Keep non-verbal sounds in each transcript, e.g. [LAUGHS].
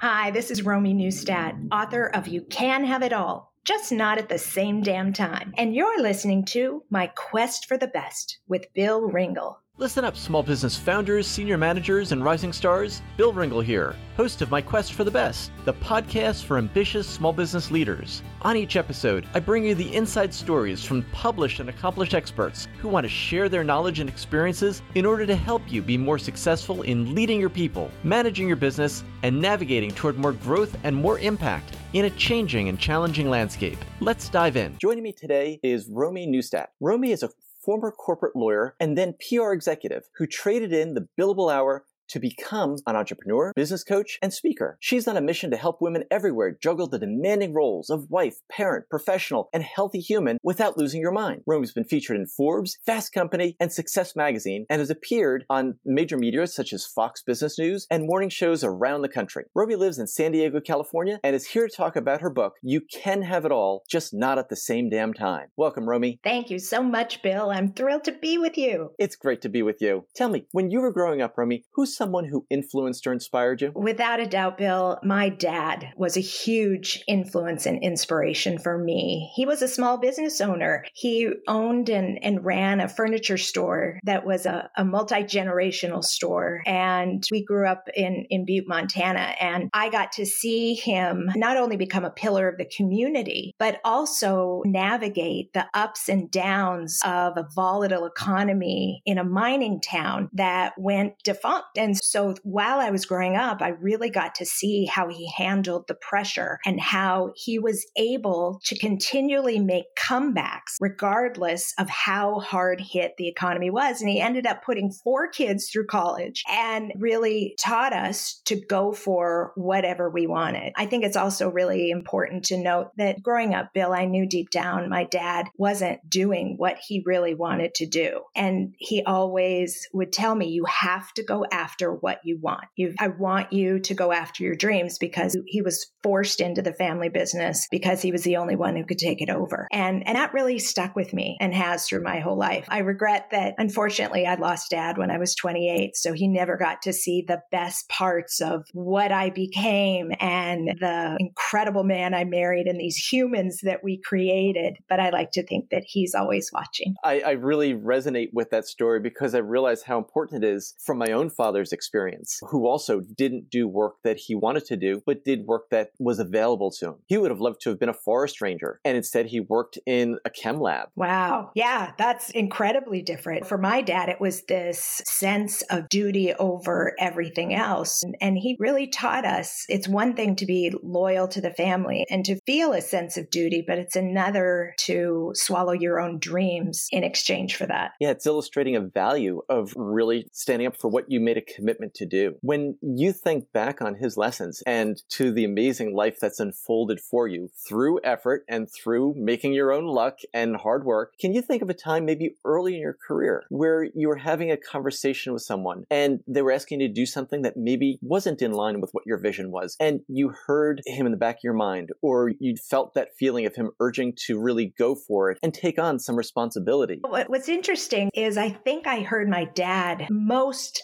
Hi, this is Romy Neustadt, author of You Can Have It All, just not at the same damn time. And you're listening to My Quest for the Best with Bill Ringle. Listen up, small business founders, senior managers, and rising stars. Bill Ringle here, host of My Quest for the Best, the podcast for ambitious small business leaders. On each episode, I bring you the inside stories from published and accomplished experts who want to share their knowledge and experiences in order to help you be more successful in leading your people, managing your business, and navigating toward more growth and more impact in a changing and challenging landscape. Let's dive in. Joining me today is Romy Neustadt. Romy is a former corporate lawyer and then PR executive who traded in the billable hour to become an entrepreneur, business coach, and speaker. She's on a mission to help women everywhere juggle the demanding roles of wife, parent, professional, and healthy human without losing your mind. Romy's been featured in Forbes, Fast Company, and Success Magazine, and has appeared on major media such as Fox Business News and morning shows around the country. Romy lives in San Diego, California, and is here to talk about her book, You Can Have It All, just not at the same damn time. Welcome, Romy. Thank you so much, Bill. I'm thrilled to be with you. It's great to be with you. Tell me, when you were growing up, Romy, who's someone who influenced or inspired you? Without a doubt, Bill, my dad was a huge influence and inspiration for me. He was a small business owner. He owned and, and ran a furniture store that was a, a multi generational store. And we grew up in, in Butte, Montana. And I got to see him not only become a pillar of the community, but also navigate the ups and downs of a volatile economy in a mining town that went defunct. And so while I was growing up, I really got to see how he handled the pressure and how he was able to continually make comebacks regardless of how hard hit the economy was. And he ended up putting four kids through college and really taught us to go for whatever we wanted. I think it's also really important to note that growing up, Bill, I knew deep down my dad wasn't doing what he really wanted to do. And he always would tell me, you have to go after what what you want. You, I want you to go after your dreams because he was forced into the family business because he was the only one who could take it over. And, and that really stuck with me and has through my whole life. I regret that unfortunately I lost dad when I was 28. So he never got to see the best parts of what I became and the incredible man I married and these humans that we created. But I like to think that he's always watching. I, I really resonate with that story because I realize how important it is from my own father's experience experience, who also didn't do work that he wanted to do, but did work that was available to him. He would have loved to have been a forest ranger, and instead he worked in a chem lab. Wow. Yeah, that's incredibly different. For my dad, it was this sense of duty over everything else. And he really taught us it's one thing to be loyal to the family and to feel a sense of duty, but it's another to swallow your own dreams in exchange for that. Yeah, it's illustrating a value of really standing up for what you made a commitment to do. When you think back on his lessons and to the amazing life that's unfolded for you through effort and through making your own luck and hard work, can you think of a time maybe early in your career where you were having a conversation with someone and they were asking you to do something that maybe wasn't in line with what your vision was and you heard him in the back of your mind or you felt that feeling of him urging to really go for it and take on some responsibility? What's interesting is I think I heard my dad most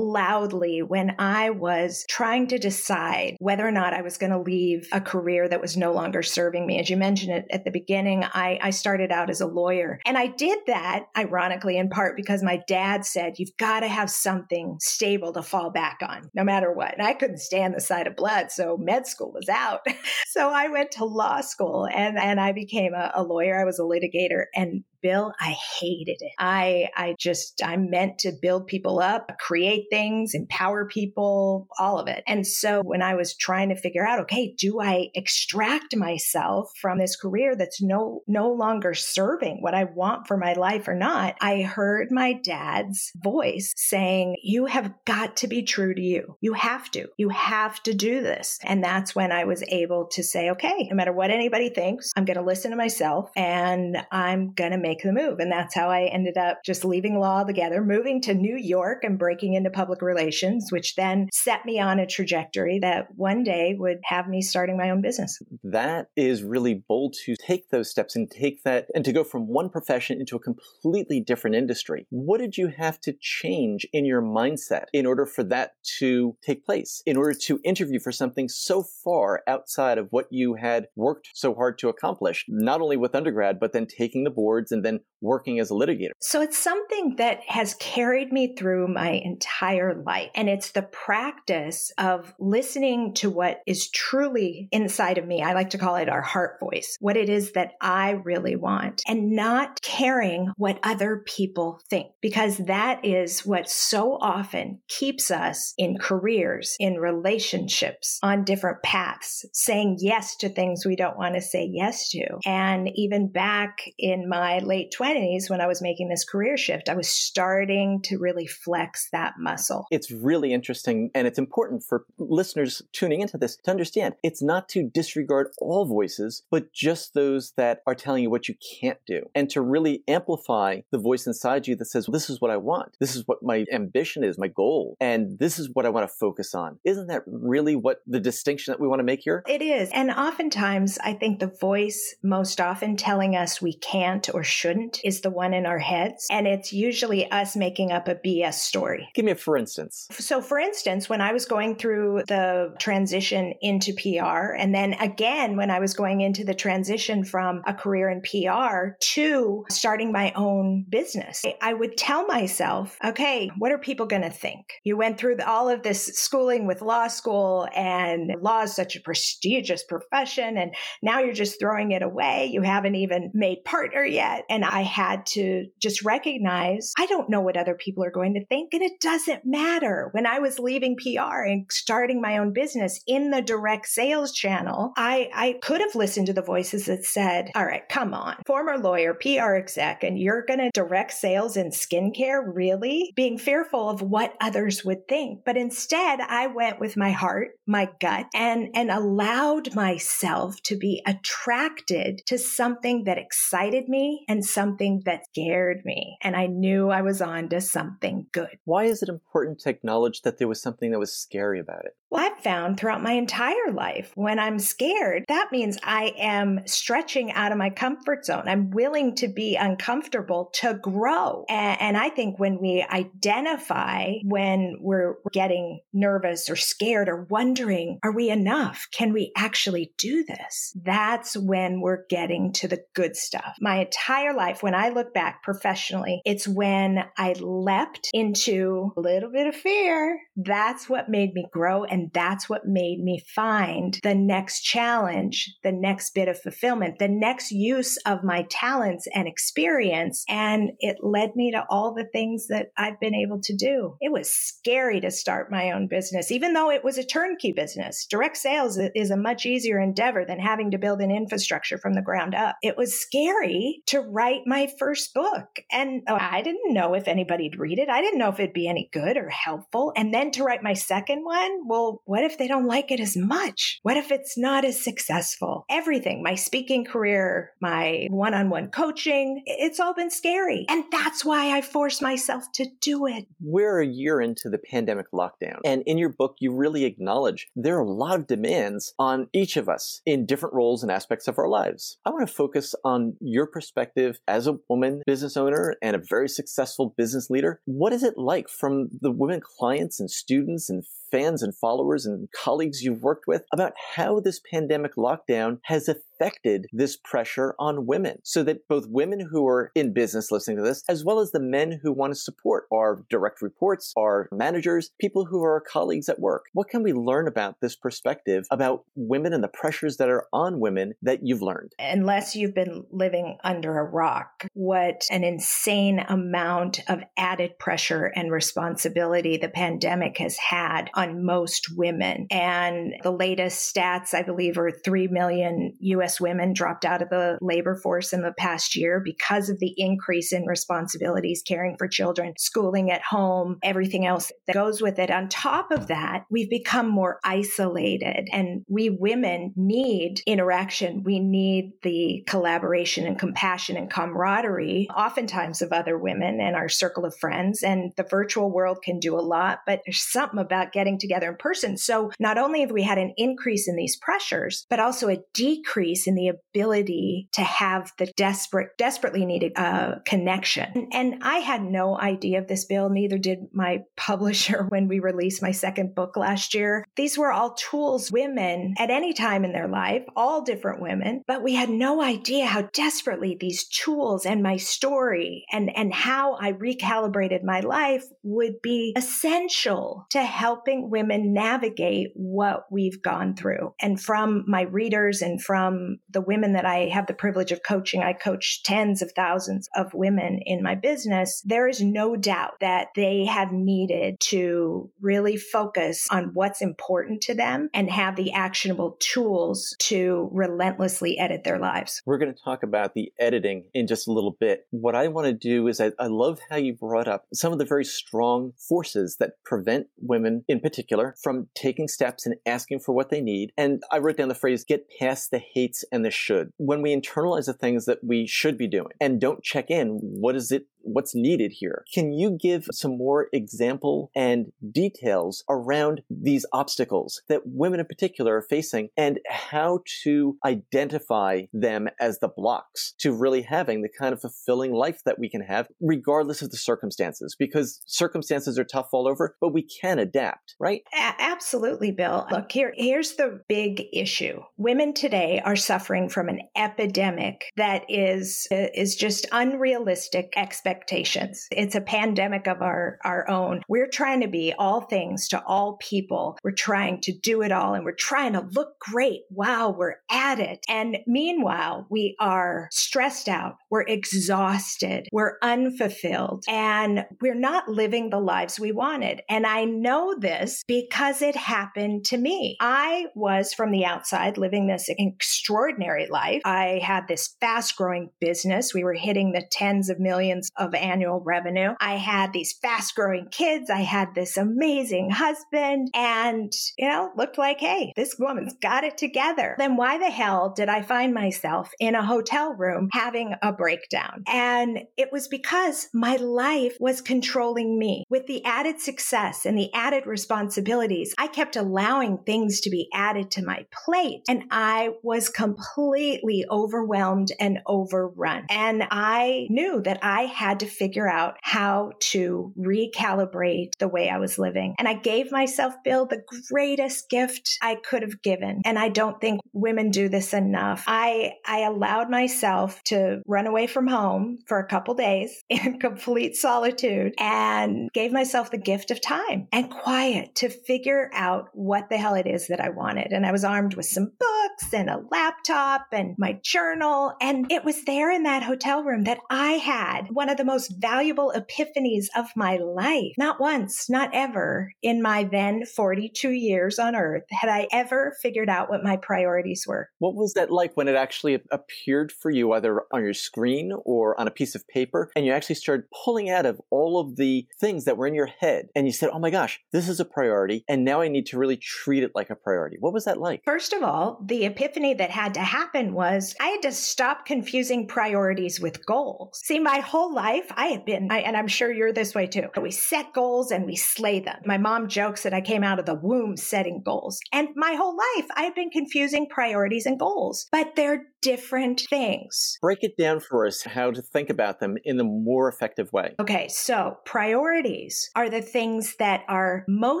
loudly when I was trying to decide whether or not I was going to leave a career that was no longer serving me. As you mentioned it at the beginning, I, I started out as a lawyer. And I did that, ironically, in part because my dad said, you've got to have something stable to fall back on, no matter what. And I couldn't stand the sight of blood. So med school was out. [LAUGHS] so I went to law school and, and I became a, a lawyer. I was a litigator. And Bill, I hated it. I, I just, I'm meant to build people up, create things, empower people, all of it. And so when I was trying to figure out, okay, do I extract myself from this career that's no, no longer serving what I want for my life or not? I heard my dad's voice saying, you have got to be true to you. You have to, you have to do this. And that's when I was able to say, okay, no matter what anybody thinks, I'm going to listen to myself and I'm going to make make the move. And that's how I ended up just leaving law altogether, moving to New York and breaking into public relations, which then set me on a trajectory that one day would have me starting my own business. That is really bold to take those steps and take that and to go from one profession into a completely different industry. What did you have to change in your mindset in order for that to take place, in order to interview for something so far outside of what you had worked so hard to accomplish, not only with undergrad, but then taking the boards and then working as a litigator? So it's something that has carried me through my entire life. And it's the practice of listening to what is truly inside of me. I like to call it our heart voice, what it is that I really want, and not caring what other people think, because that is what so often keeps us in careers, in relationships, on different paths, saying yes to things we don't want to say yes to. And even back in my late 20s, when I was making this career shift, I was starting to really flex that muscle. It's really interesting and it's important for listeners tuning into this to understand it's not to disregard all voices, but just those that are telling you what you can't do and to really amplify the voice inside you that says, this is what I want. This is what my ambition is, my goal. And this is what I want to focus on. Isn't that really what the distinction that we want to make here? It is. And oftentimes I think the voice most often telling us we can't or shouldn't is the one in our heads. And it's usually us making up a BS story. Give me a for instance. So for instance, when I was going through the transition into PR, and then again, when I was going into the transition from a career in PR to starting my own business, I would tell myself, okay, what are people going to think? You went through all of this schooling with law school and law is such a prestigious profession. And now you're just throwing it away. You haven't even made partner yet. And I had to just recognize I don't know what other people are going to think. And it doesn't matter. When I was leaving PR and starting my own business in the direct sales channel, I, I could have listened to the voices that said, all right, come on, former lawyer, PR exec, and you're going to direct sales in skincare, really? Being fearful of what others would think. But instead, I went with my heart, my gut, and, and allowed myself to be attracted to something that excited me and something that scared me. And I knew I was on to something good. Why is it important to acknowledge that there was something that was scary about it? Well, I've found throughout my entire life when I'm scared, that means I am stretching out of my comfort zone. I'm willing to be uncomfortable to grow. And, and I think when we identify when we're getting nervous or scared or wondering, are we enough? Can we actually do this? That's when we're getting to the good stuff. My entire life, when I look back professionally, it's when I leapt into a little bit of fear. That's what made me grow and and that's what made me find the next challenge, the next bit of fulfillment, the next use of my talents and experience. And it led me to all the things that I've been able to do. It was scary to start my own business, even though it was a turnkey business. Direct sales is a much easier endeavor than having to build an infrastructure from the ground up. It was scary to write my first book. And oh, I didn't know if anybody'd read it. I didn't know if it'd be any good or helpful. And then to write my second one, well, what if they don't like it as much? What if it's not as successful? Everything, my speaking career, my one on one coaching, it's all been scary. And that's why I force myself to do it. We're a year into the pandemic lockdown. And in your book, you really acknowledge there are a lot of demands on each of us in different roles and aspects of our lives. I want to focus on your perspective as a woman business owner and a very successful business leader. What is it like from the women clients and students and fans and followers and colleagues you've worked with about how this pandemic lockdown has affected this pressure on women so that both women who are in business listening to this, as well as the men who want to support our direct reports, our managers, people who are our colleagues at work. What can we learn about this perspective about women and the pressures that are on women that you've learned? Unless you've been living under a rock, what an insane amount of added pressure and responsibility the pandemic has had on most women. And the latest stats, I believe, are 3 million US women dropped out of the labor force in the past year because of the increase in responsibilities, caring for children, schooling at home, everything else that goes with it. On top of that, we've become more isolated and we women need interaction. We need the collaboration and compassion and camaraderie, oftentimes of other women and our circle of friends. And the virtual world can do a lot, but there's something about getting together in person. So not only have we had an increase in these pressures, but also a decrease in the ability to have the desperate, desperately needed uh, connection. And I had no idea of this Bill, neither did my [LAUGHS] publisher when we released my second book last year. These were all tools women at any time in their life, all different women, but we had no idea how desperately these tools and my story and, and how I recalibrated my life would be essential to helping women navigate what we've gone through. And from my readers and from the women that I have the privilege of coaching, I coach tens of thousands of women in my business. There is no doubt that they have needed to really focus on what's important to them and have the actionable tools to relentlessly edit their lives. We're going to talk about the editing in just a little bit. What I want to do is I, I love how you brought up some of the very strong forces that prevent women in particular from taking steps and asking for what they need. And I wrote down the phrase get past the hates and the should. When we internalize the things that we should be doing and don't check in, what is it what's needed here. Can you give some more example and details around these obstacles that women in particular are facing and how to identify them as the blocks to really having the kind of fulfilling life that we can have regardless of the circumstances because circumstances are tough all over, but we can adapt, right? A- absolutely, Bill. Uh, look, here here's the big issue. Women today are suffering from an epidemic that is uh, is just unrealistic expectations expectations. It's a pandemic of our, our own. We're trying to be all things to all people. We're trying to do it all and we're trying to look great while we're at it. And meanwhile, we are stressed out. We're exhausted. We're unfulfilled and we're not living the lives we wanted. And I know this because it happened to me. I was from the outside living this extraordinary life. I had this fast growing business. We were hitting the tens of millions of annual revenue. I had these fast growing kids. I had this amazing husband and, you know, looked like, hey, this woman's got it together. Then why the hell did I find myself in a hotel room having a breakdown? And it was because my life was controlling me. With the added success and the added responsibilities, I kept allowing things to be added to my plate and I was completely overwhelmed and overrun. And I knew that I had to figure out how to recalibrate the way I was living. And I gave myself, Bill, the greatest gift I could have given. And I don't think women do this enough. I, I allowed myself to run away from home for a couple days [LAUGHS] in complete solitude and gave myself the gift of time and quiet to figure out what the hell it is that I wanted. And I was armed with some books and a laptop and my journal. And it was there in that hotel room that I had one of the most valuable epiphanies of my life. Not once, not ever in my then 42 years on earth had I ever figured out what my priorities were. What was that like when it actually appeared for you, either on your screen or on a piece of paper, and you actually started pulling out of all of the things that were in your head and you said, oh my gosh, this is a priority, and now I need to really treat it like a priority? What was that like? First of all, the epiphany that had to happen was I had to stop confusing priorities with goals. See, my whole life, I have been, I, and I'm sure you're this way too. We set goals and we slay them. My mom jokes that I came out of the womb setting goals. And my whole life, I've been confusing priorities and goals, but they're different things. Break it down for us how to think about them in a more effective way. Okay, so priorities are the things that are most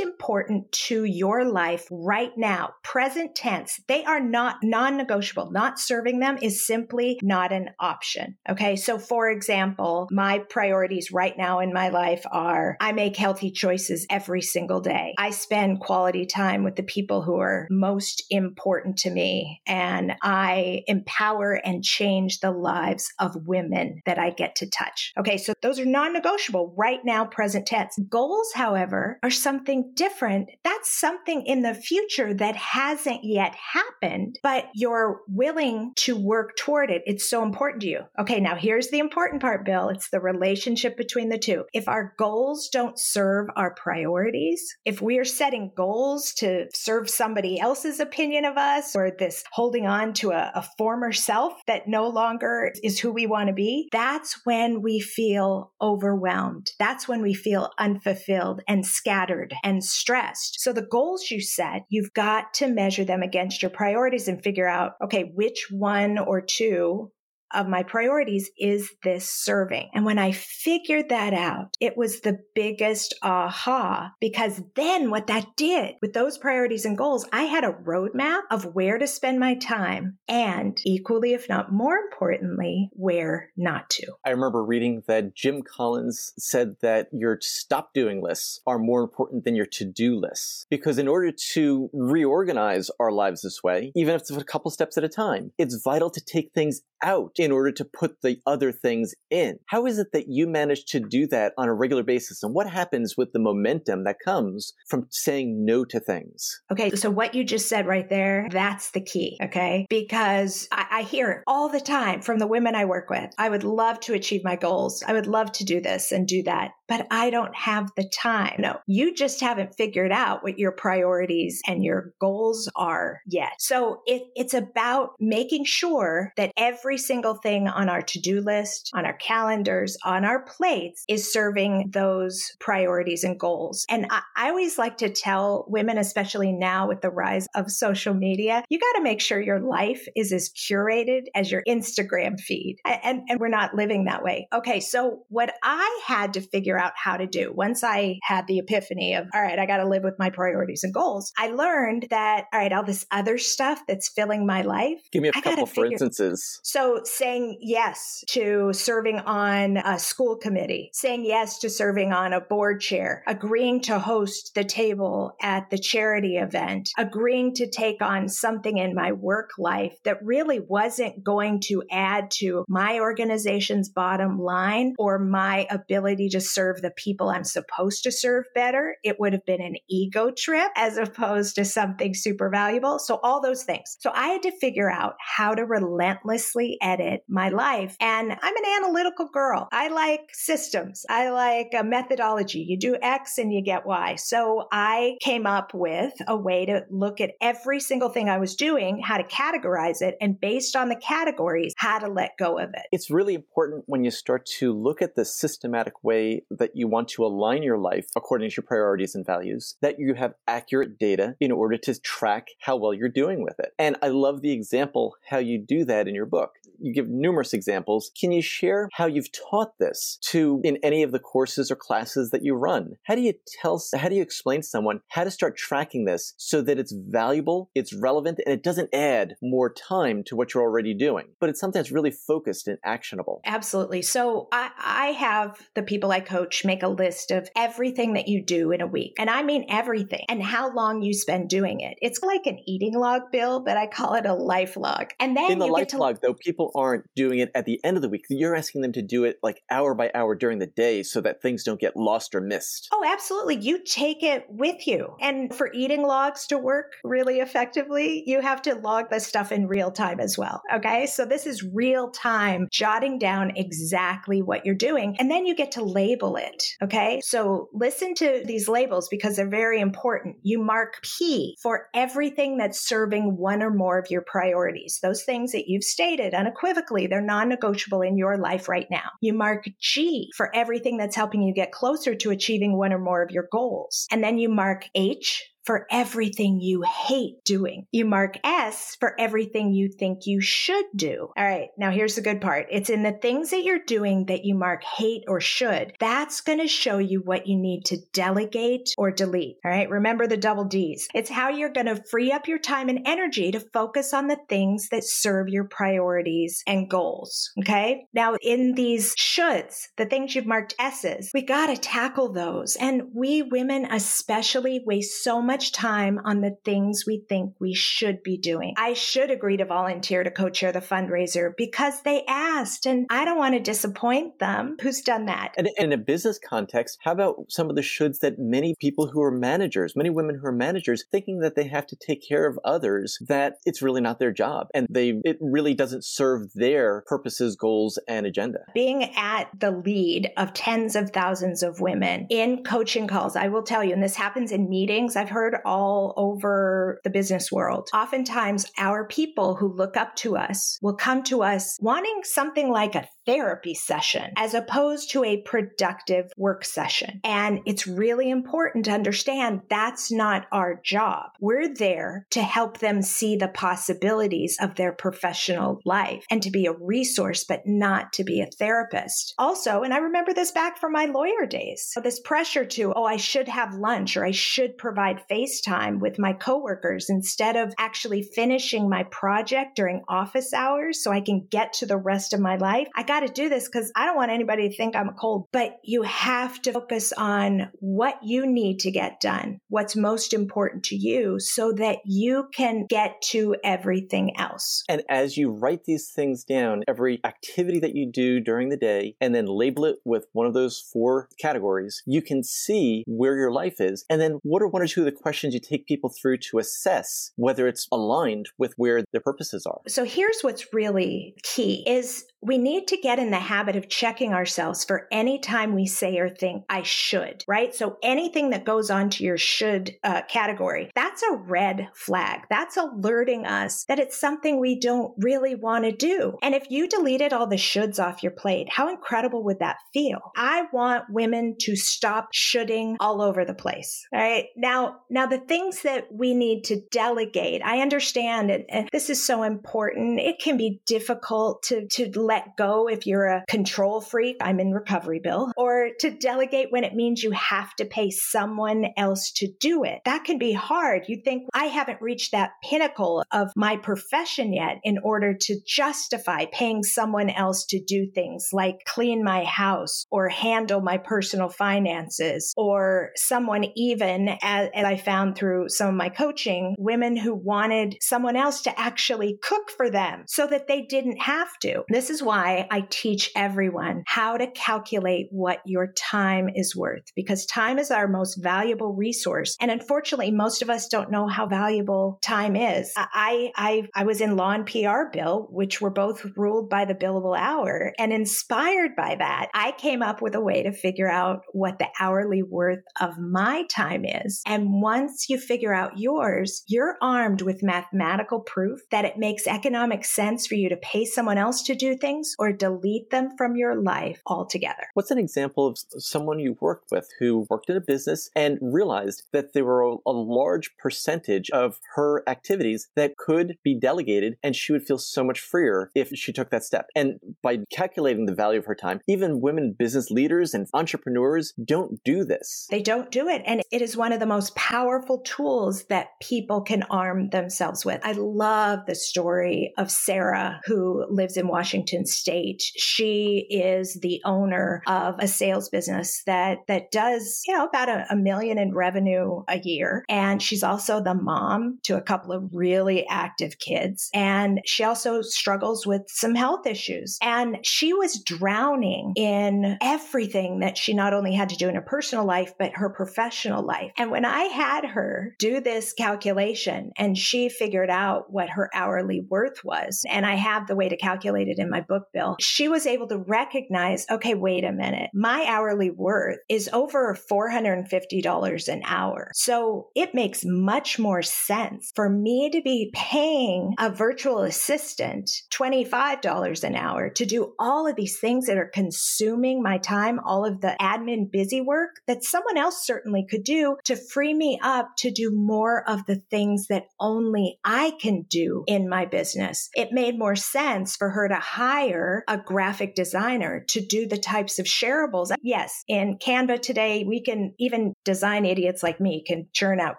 important to your life right now, present tense. They are not non negotiable. Not serving them is simply not an option. Okay, so for example, my priorities right now in my life are I make healthy choices every single day. I spend quality time with the people who are most important to me, and I empower and change the lives of women that I get to touch. Okay, so those are non negotiable right now, present tense. Goals, however, are something something different, that's something in the future that hasn't yet happened, but you're willing to work toward it. It's so important to you. Okay, now here's the important part, Bill. It's the relationship between the two. If our goals don't serve our priorities, if we are setting goals to serve somebody else's opinion of us or this holding on to a, a former self that no longer is who we want to be, that's when we feel overwhelmed. That's when we feel unfulfilled and scattered and stressed. So the goals you set, you've got to measure them against your priorities and figure out, okay, which one or two of my priorities is this serving. And when I figured that out, it was the biggest aha because then what that did with those priorities and goals, I had a roadmap of where to spend my time and equally, if not more importantly, where not to. I remember reading that Jim Collins said that your stop doing lists are more important than your to do lists because in order to reorganize our lives this way, even if it's a couple steps at a time, it's vital to take things out in order to put the other things in. How is it that you manage to do that on a regular basis? And what happens with the momentum that comes from saying no to things? Okay, so what you just said right there, that's the key, okay? Because I, I hear it all the time from the women I work with. I would love to achieve my goals. I would love to do this and do that, but I don't have the time. No, you just haven't figured out what your priorities and your goals are yet. So it, it's about making sure that every single thing on our to do list, on our calendars, on our plates is serving those priorities and goals. And I, I always like to tell women, especially now with the rise of social media, you got to make sure your life is as curated as your Instagram feed. And, and we're not living that way. Okay. So what I had to figure out how to do once I had the epiphany of, all right, I got to live with my priorities and goals, I learned that, all right, all this other stuff that's filling my life. Give me a couple, for instances. So saying yes to serving on a school committee, saying yes to serving on a board chair, agreeing to host the table at the charity event, agreeing to take on something in my work life that really wasn't going to add to my organization's bottom line or my ability to serve the people I'm supposed to serve better. It would have been an ego trip as opposed to something super valuable. So all those things. So I had to figure out how to relentlessly edit my life life. And I'm an analytical girl. I like systems. I like a methodology. You do X and you get Y. So I came up with a way to look at every single thing I was doing, how to categorize it, and based on the categories, how to let go of it. It's really important when you start to look at the systematic way that you want to align your life according to your priorities and values, that you have accurate data in order to track how well you're doing with it. And I love the example how you do that in your book. You give numerous examples. Can you share how you've taught this to in any of the courses or classes that you run? How do you tell, how do you explain to someone how to start tracking this so that it's valuable, it's relevant, and it doesn't add more time to what you're already doing, but it's something that's really focused and actionable? Absolutely. So I, I have the people I coach make a list of everything that you do in a week. And I mean everything and how long you spend doing it. It's like an eating log, Bill, but I call it a life log. And then in the life to... log, though, people aren't doing it at the end of the week. You're asking them to do it like hour by hour during the day so that things don't get lost or missed. Oh, absolutely. You take it with you. And for eating logs to work really effectively, you have to log this stuff in real time as well. Okay. So this is real time jotting down exactly what you're doing. And then you get to label it. Okay. So listen to these labels because they're very important. You mark P for everything that's serving one or more of your priorities. Those things that you've stated unequivocally, they're non negotiable in your life right now. You mark G for everything that's helping you get closer to achieving one or more of your goals. And then you mark H for everything you hate doing. You mark S for everything you think you should do. All right. Now here's the good part. It's in the things that you're doing that you mark hate or should. That's going to show you what you need to delegate or delete. All right. Remember the double D's. It's how you're going to free up your time and energy to focus on the things that serve your priorities and goals. Okay. Now in these shoulds, the things you've marked S's, we got to tackle those. And we women especially waste so much much time on the things we think we should be doing. I should agree to volunteer to co chair the fundraiser because they asked, and I don't want to disappoint them. Who's done that? And in a business context, how about some of the shoulds that many people who are managers, many women who are managers, thinking that they have to take care of others, that it's really not their job and they it really doesn't serve their purposes, goals, and agenda. Being at the lead of tens of thousands of women in coaching calls, I will tell you, and this happens in meetings, I've heard all over the business world. Oftentimes, our people who look up to us will come to us wanting something like a therapy session as opposed to a productive work session. And it's really important to understand that's not our job. We're there to help them see the possibilities of their professional life and to be a resource, but not to be a therapist. Also, and I remember this back from my lawyer days, this pressure to, oh, I should have lunch or I should provide FaceTime with my coworkers instead of actually finishing my project during office hours so I can get to the rest of my life. I got to do this because I don't want anybody to think I'm a cold, but you have to focus on what you need to get done, what's most important to you so that you can get to everything else. And as you write these things down, every activity that you do during the day, and then label it with one of those four categories, you can see where your life is. And then what are one or two of the questions you take people through to assess whether it's aligned with where their purposes are? So here's what's really key is we need to get in the habit of checking ourselves for any time we say or think, I should, right? So anything that goes onto your should uh, category, that's a red flag. That's alerting us that it's something we don't really want to do. And if you deleted all the shoulds off your plate, how incredible would that feel? I want women to stop shoulding all over the place, right? Now, now the things that we need to delegate, I understand, and, and this is so important. It can be difficult to, to let go if you're a control freak. I'm in recovery, Bill, or to delegate when it means you have to pay someone else to do it. That can be hard. You think I haven't reached that pinnacle of my profession yet in order to justify paying someone else to do things like clean my house or handle my personal finances or someone even as, as I found through some of my coaching, women who wanted someone else to actually cook for them so that they didn't have to. This is why I teach everyone how to calculate what your time is worth because time is our most valuable resource. And unfortunately, most of us don't know how valuable time is. I, I, I was in law and PR Bill, which were both ruled by the billable hour and inspired by that. I came up with a way to figure out what the hourly worth of my time is. And once you figure out yours, you're armed with mathematical proof that it makes economic sense for you to pay someone else to do things or delete them from your life altogether. What's an example of someone you worked with who worked in a business and realized that there were a large percentage of her activities that could be delegated and she would feel so much freer if she took that step? And by calculating the value of her time, even women business leaders and entrepreneurs don't do this. They don't do it. And it is one of the most powerful tools that people can arm themselves with. I love the story of Sarah, who lives in Washington state. She is the owner of a sales business that, that does, you know, about a, a million in revenue a year. And she's also the mom to a couple of really active kids. And she also struggles with some health issues. And she was drowning in everything that she not only had to do in her personal life, but her professional life. And when I had her do this calculation and she figured out what her hourly worth was, and I have the way to calculate it in my book, Bill, she was able to recognize, okay, wait a minute, my hourly worth is over $450 an hour. So it makes much more sense for me to be paying a virtual assistant $25 an hour to do all of these things that are consuming my time, all of the admin busy work that someone else certainly could do to free me up to do more of the things that only I can do in my business. It made more sense for her to hire hire a graphic designer to do the types of shareables. Yes, in Canva today, we can even design idiots like me can churn out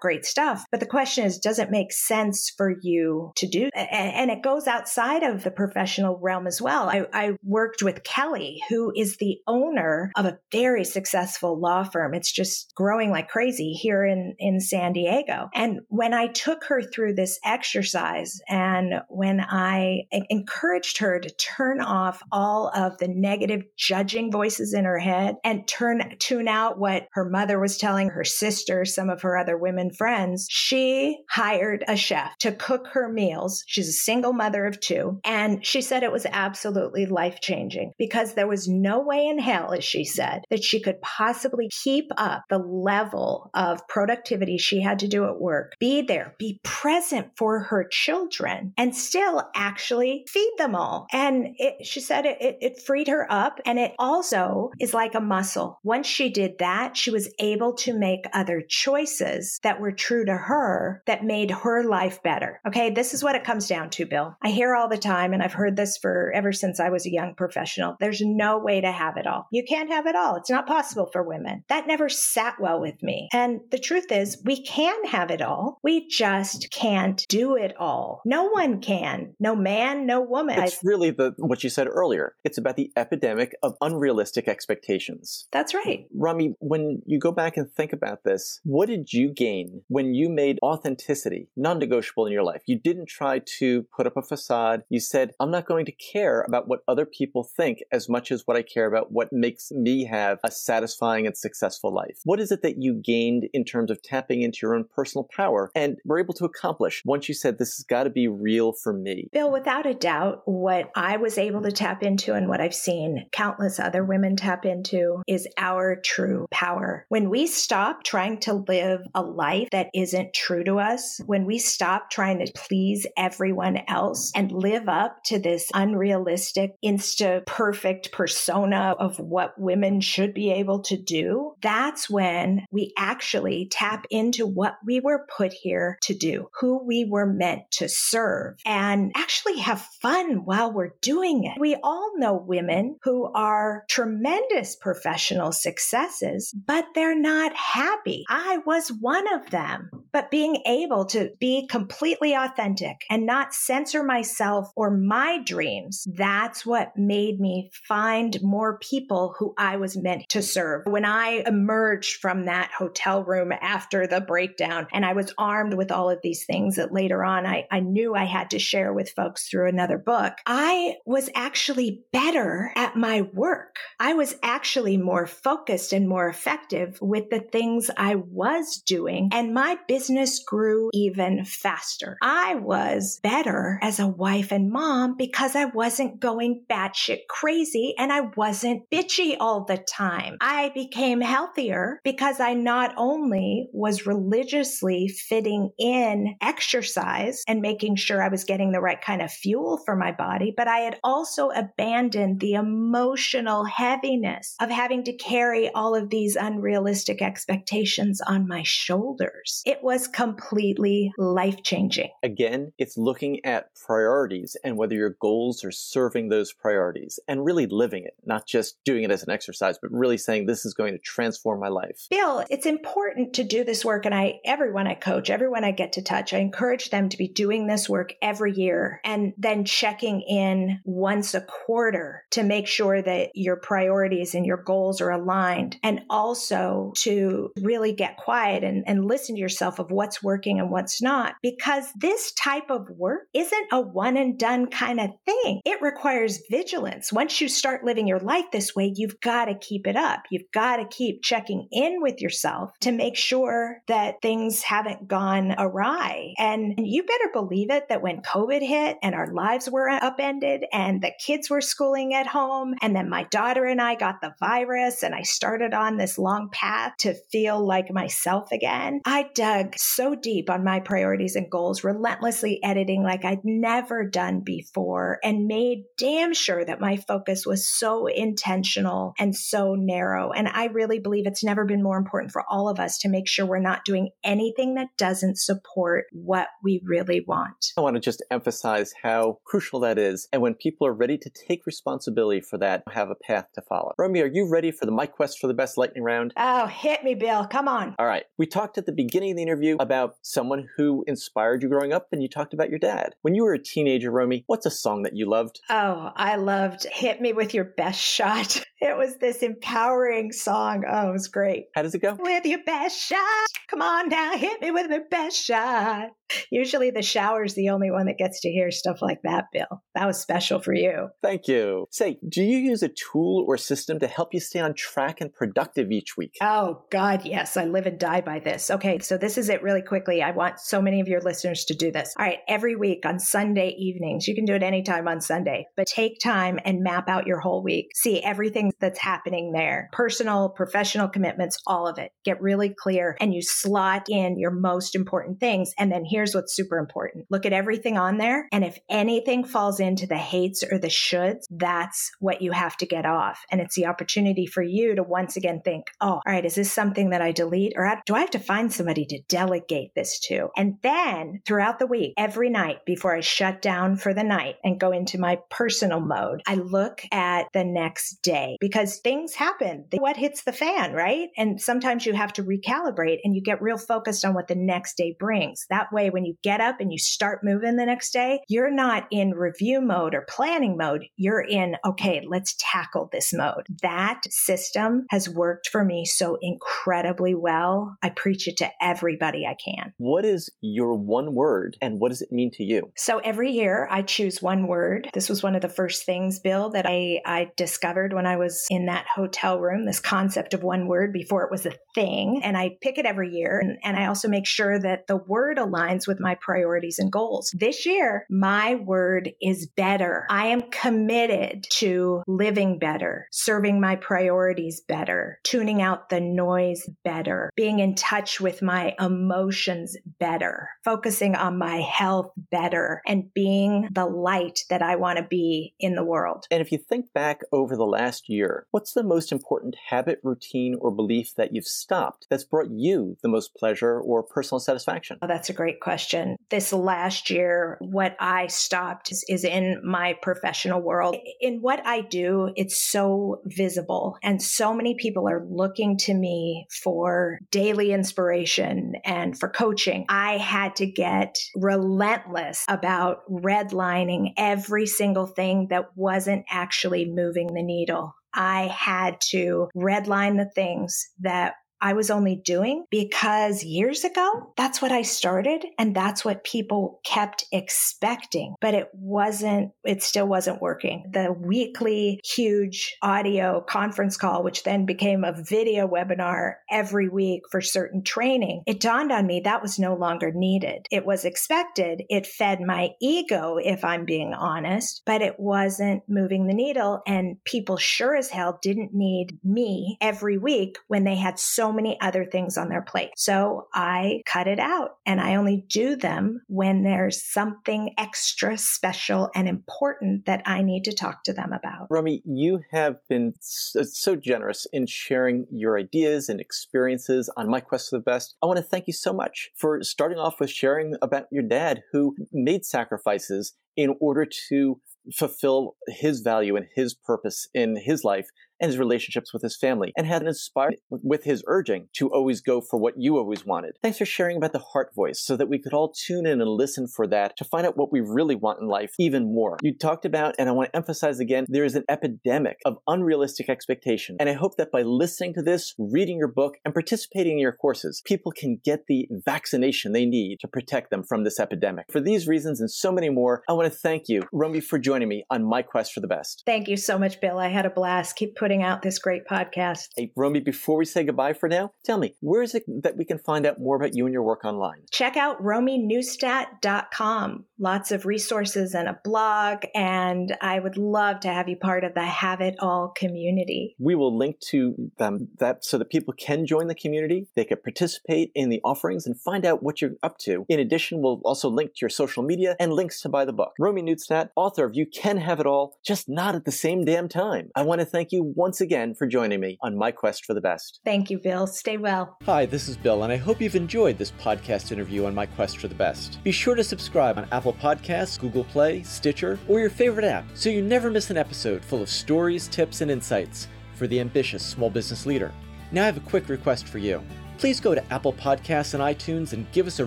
great stuff. But the question is, does it make sense for you to do? And it goes outside of the professional realm as well. I, I worked with Kelly, who is the owner of a very successful law firm. It's just growing like crazy here in, in San Diego. And when I took her through this exercise and when I encouraged her to turn off all of the negative judging voices in her head and turn, tune out what her mother was telling her sister, some of her other women friends, she hired a chef to cook her meals. She's a single mother of two. And she said it was absolutely life changing because there was no way in hell, as she said, that she could possibly keep up the level of productivity she had to do at work, be there, be present for her children, and still actually feed them all. And it, she said it, it, it freed her up. And it also is like a muscle. Once she did that, she was able to make other choices that were true to her that made her life better. Okay. This is what it comes down to, Bill. I hear all the time, and I've heard this for ever since I was a young professional. There's no way to have it all. You can't have it all. It's not possible for women. That never sat well with me. And the truth is, we can have it all. We just can't do it all. No one can. No man, no woman. It's really the what you said earlier. It's about the epidemic of unrealistic expectations. That's right. Romy, when you go back and think about this, what did you gain when you made authenticity non-negotiable in your life? You didn't try to put up a facade. You said, I'm not going to care about what other people think as much as what I care about what makes me have a satisfying and successful life. What is it that you gained in terms of tapping into your own personal power and were able to accomplish once you said, this has got to be real for me? Bill, without a doubt, what I was able to tap into and what I've seen countless other women tap into is our true power. When we stop trying to live a life that isn't true to us, when we stop trying to please everyone else and live up to this unrealistic, insta perfect persona of what women should be able to do, that's when we actually tap into what we were put here to do, who we were meant to serve, and actually have fun while we're doing it. We all know women who are tremendous professional successes, but they're not happy. I was one of them. But being able to be completely authentic and not censor myself or my dreams, that's what made me find more people who I was meant to serve. When I emerged from that hotel room after the breakdown and I was armed with all of these things that later on I, I knew I had to share with folks through another book, I was actually better at my work. I was actually more focused and more effective with the things I was doing, and my business grew even faster. I was better as a wife and mom because I wasn't going batshit crazy and I wasn't bitchy all the time. I became healthier because I not only was religiously fitting in exercise and making sure I was getting the right kind of fuel for my body, but I had also abandoned the emotional heaviness of having to carry all of these unrealistic expectations on my shoulders. It was completely life changing. Again, it's looking at priorities and whether your goals are serving those priorities and really living it, not just doing it as an exercise, but really saying this is going to transform my life. Bill, it's important to do this work. And I, everyone I coach, everyone I get to touch, I encourage them to be doing this work every year and then checking in once a quarter to make sure that your priorities and your goals are aligned. And also to really get quiet and, and listen to yourself of what's working and what's not. Because this type of work isn't a one and done kind of thing. It requires vigilance. Once you start living your life this way, you've got to keep it up. You've got to keep checking in with yourself to make sure that things haven't gone awry. And you better believe it that when COVID hit and our lives were upended and the kids were schooling at home, and then my daughter and I got the virus and I started on this long path to feel like myself again, I dug so deep on my priorities and goals, relentlessly editing like I'd never done before, and made damn sure that my focus was so intentional and so narrow. And I really believe it's never been more important for all of us to make sure we're not doing anything that doesn't support what we really want. I want to just emphasize how crucial that is. And when people are ready to take responsibility for that, have a path to follow. Romy, are you ready for the My Quest for the Best lightning round? Oh, hit me, Bill. Come on. All right. We talked at the beginning of the interview about someone who inspired you growing up, and you talked about your dad. When you were a teenager, Romy, what's a song that you loved? Oh, I loved Hit Me With Your Best Shot. [LAUGHS] It was this empowering song. Oh, it was great. How does it go? With your best shot. Come on now, hit me with your best shot. Usually the shower's the only one that gets to hear stuff like that, Bill. That was special for you. Thank you. Say, do you use a tool or system to help you stay on track and productive each week? Oh, God, yes. I live and die by this. Okay, so this is it really quickly. I want so many of your listeners to do this. All right, every week on Sunday evenings, you can do it anytime on Sunday, but take time and map out your whole week. See everything that's happening there personal, professional commitments, all of it. Get really clear and you slot in your most important things. And then here's what's super important look at everything on there. And if anything falls into the hates or the shoulds, that's what you have to get off. And it's the opportunity for you to once again think, oh, all right, is this something that I delete or do I have to find somebody to delegate this to? And then throughout the week, every night before I shut down for the night and go into my personal mode, I look at the next day because things happen. What hits the fan, right? And sometimes you have to recalibrate and you get real focused on what the next day brings. That way, when you get up and you start moving the next day, you're not in review mode or planning mode. You're in, okay, let's tackle this mode. That system has worked for me so incredibly well. I preach it to everybody I can. What is your one word and what does it mean to you? So every year I choose one word. This was one of the first things, Bill, that I, I discovered when I was in that hotel room, this concept of one word before it was a thing. And I pick it every year. And, and I also make sure that the word aligns with my priorities and goals. This year, my word is better. I am committed to living better, serving my priorities better, tuning out the noise better, being in touch with my emotions better, focusing on my health better, and being the light that I want to be in the world. And if you think back over the last year, what's the most important habit, routine, or belief that you've stopped that's brought you the most pleasure or personal satisfaction? Oh, that's a great question. This last year, what I stopped is, is in my professional world. In what I do, it's so visible, and so many people are looking to me for daily inspiration and for coaching. I had to get relentless about redlining every single thing that wasn't actually moving the needle. I had to redline the things that I was only doing because years ago, that's what I started and that's what people kept expecting, but it wasn't, it still wasn't working. The weekly huge audio conference call, which then became a video webinar every week for certain training, it dawned on me that was no longer needed. It was expected. It fed my ego, if I'm being honest, but it wasn't moving the needle. And people sure as hell didn't need me every week when they had so many other things on their plate. So I cut it out and I only do them when there's something extra special and important that I need to talk to them about. Romy, you have been so generous in sharing your ideas and experiences on My Quest for the Best. I want to thank you so much for starting off with sharing about your dad who made sacrifices in order to fulfill his value and his purpose in his life and his relationships with his family and had inspired with his urging to always go for what you always wanted. Thanks for sharing about the heart voice so that we could all tune in and listen for that to find out what we really want in life even more. You talked about, and I want to emphasize again, there is an epidemic of unrealistic expectation. And I hope that by listening to this, reading your book, and participating in your courses, people can get the vaccination they need to protect them from this epidemic. For these reasons and so many more, I want to thank you, Romy, for joining me on my quest for the best. Thank you so much, Bill. I had a blast. Keep putting out this great podcast. Hey, Romy, before we say goodbye for now, tell me, where is it that we can find out more about you and your work online? Check out romynewstat.com. Lots of resources and a blog, and I would love to have you part of the Have It All community. We will link to them that so that people can join the community. They can participate in the offerings and find out what you're up to. In addition, we'll also link to your social media and links to buy the book. Romy Neustadt, author of You you can have it all, just not at the same damn time. I want to thank you once again for joining me on my quest for the best. Thank you, Bill. Stay well. Hi, this is Bill, and I hope you've enjoyed this podcast interview on my quest for the best. Be sure to subscribe on Apple Podcasts, Google Play, Stitcher, or your favorite app so you never miss an episode full of stories, tips, and insights for the ambitious small business leader. Now, I have a quick request for you. Please go to Apple Podcasts and iTunes and give us a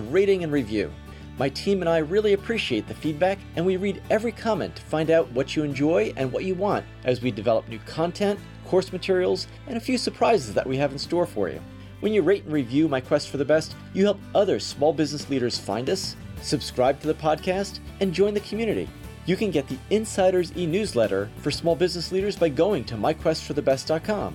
rating and review. My team and I really appreciate the feedback, and we read every comment to find out what you enjoy and what you want as we develop new content, course materials, and a few surprises that we have in store for you. When you rate and review My Quest for the Best, you help other small business leaders find us, subscribe to the podcast, and join the community. You can get the Insiders e newsletter for small business leaders by going to myquestforthebest.com.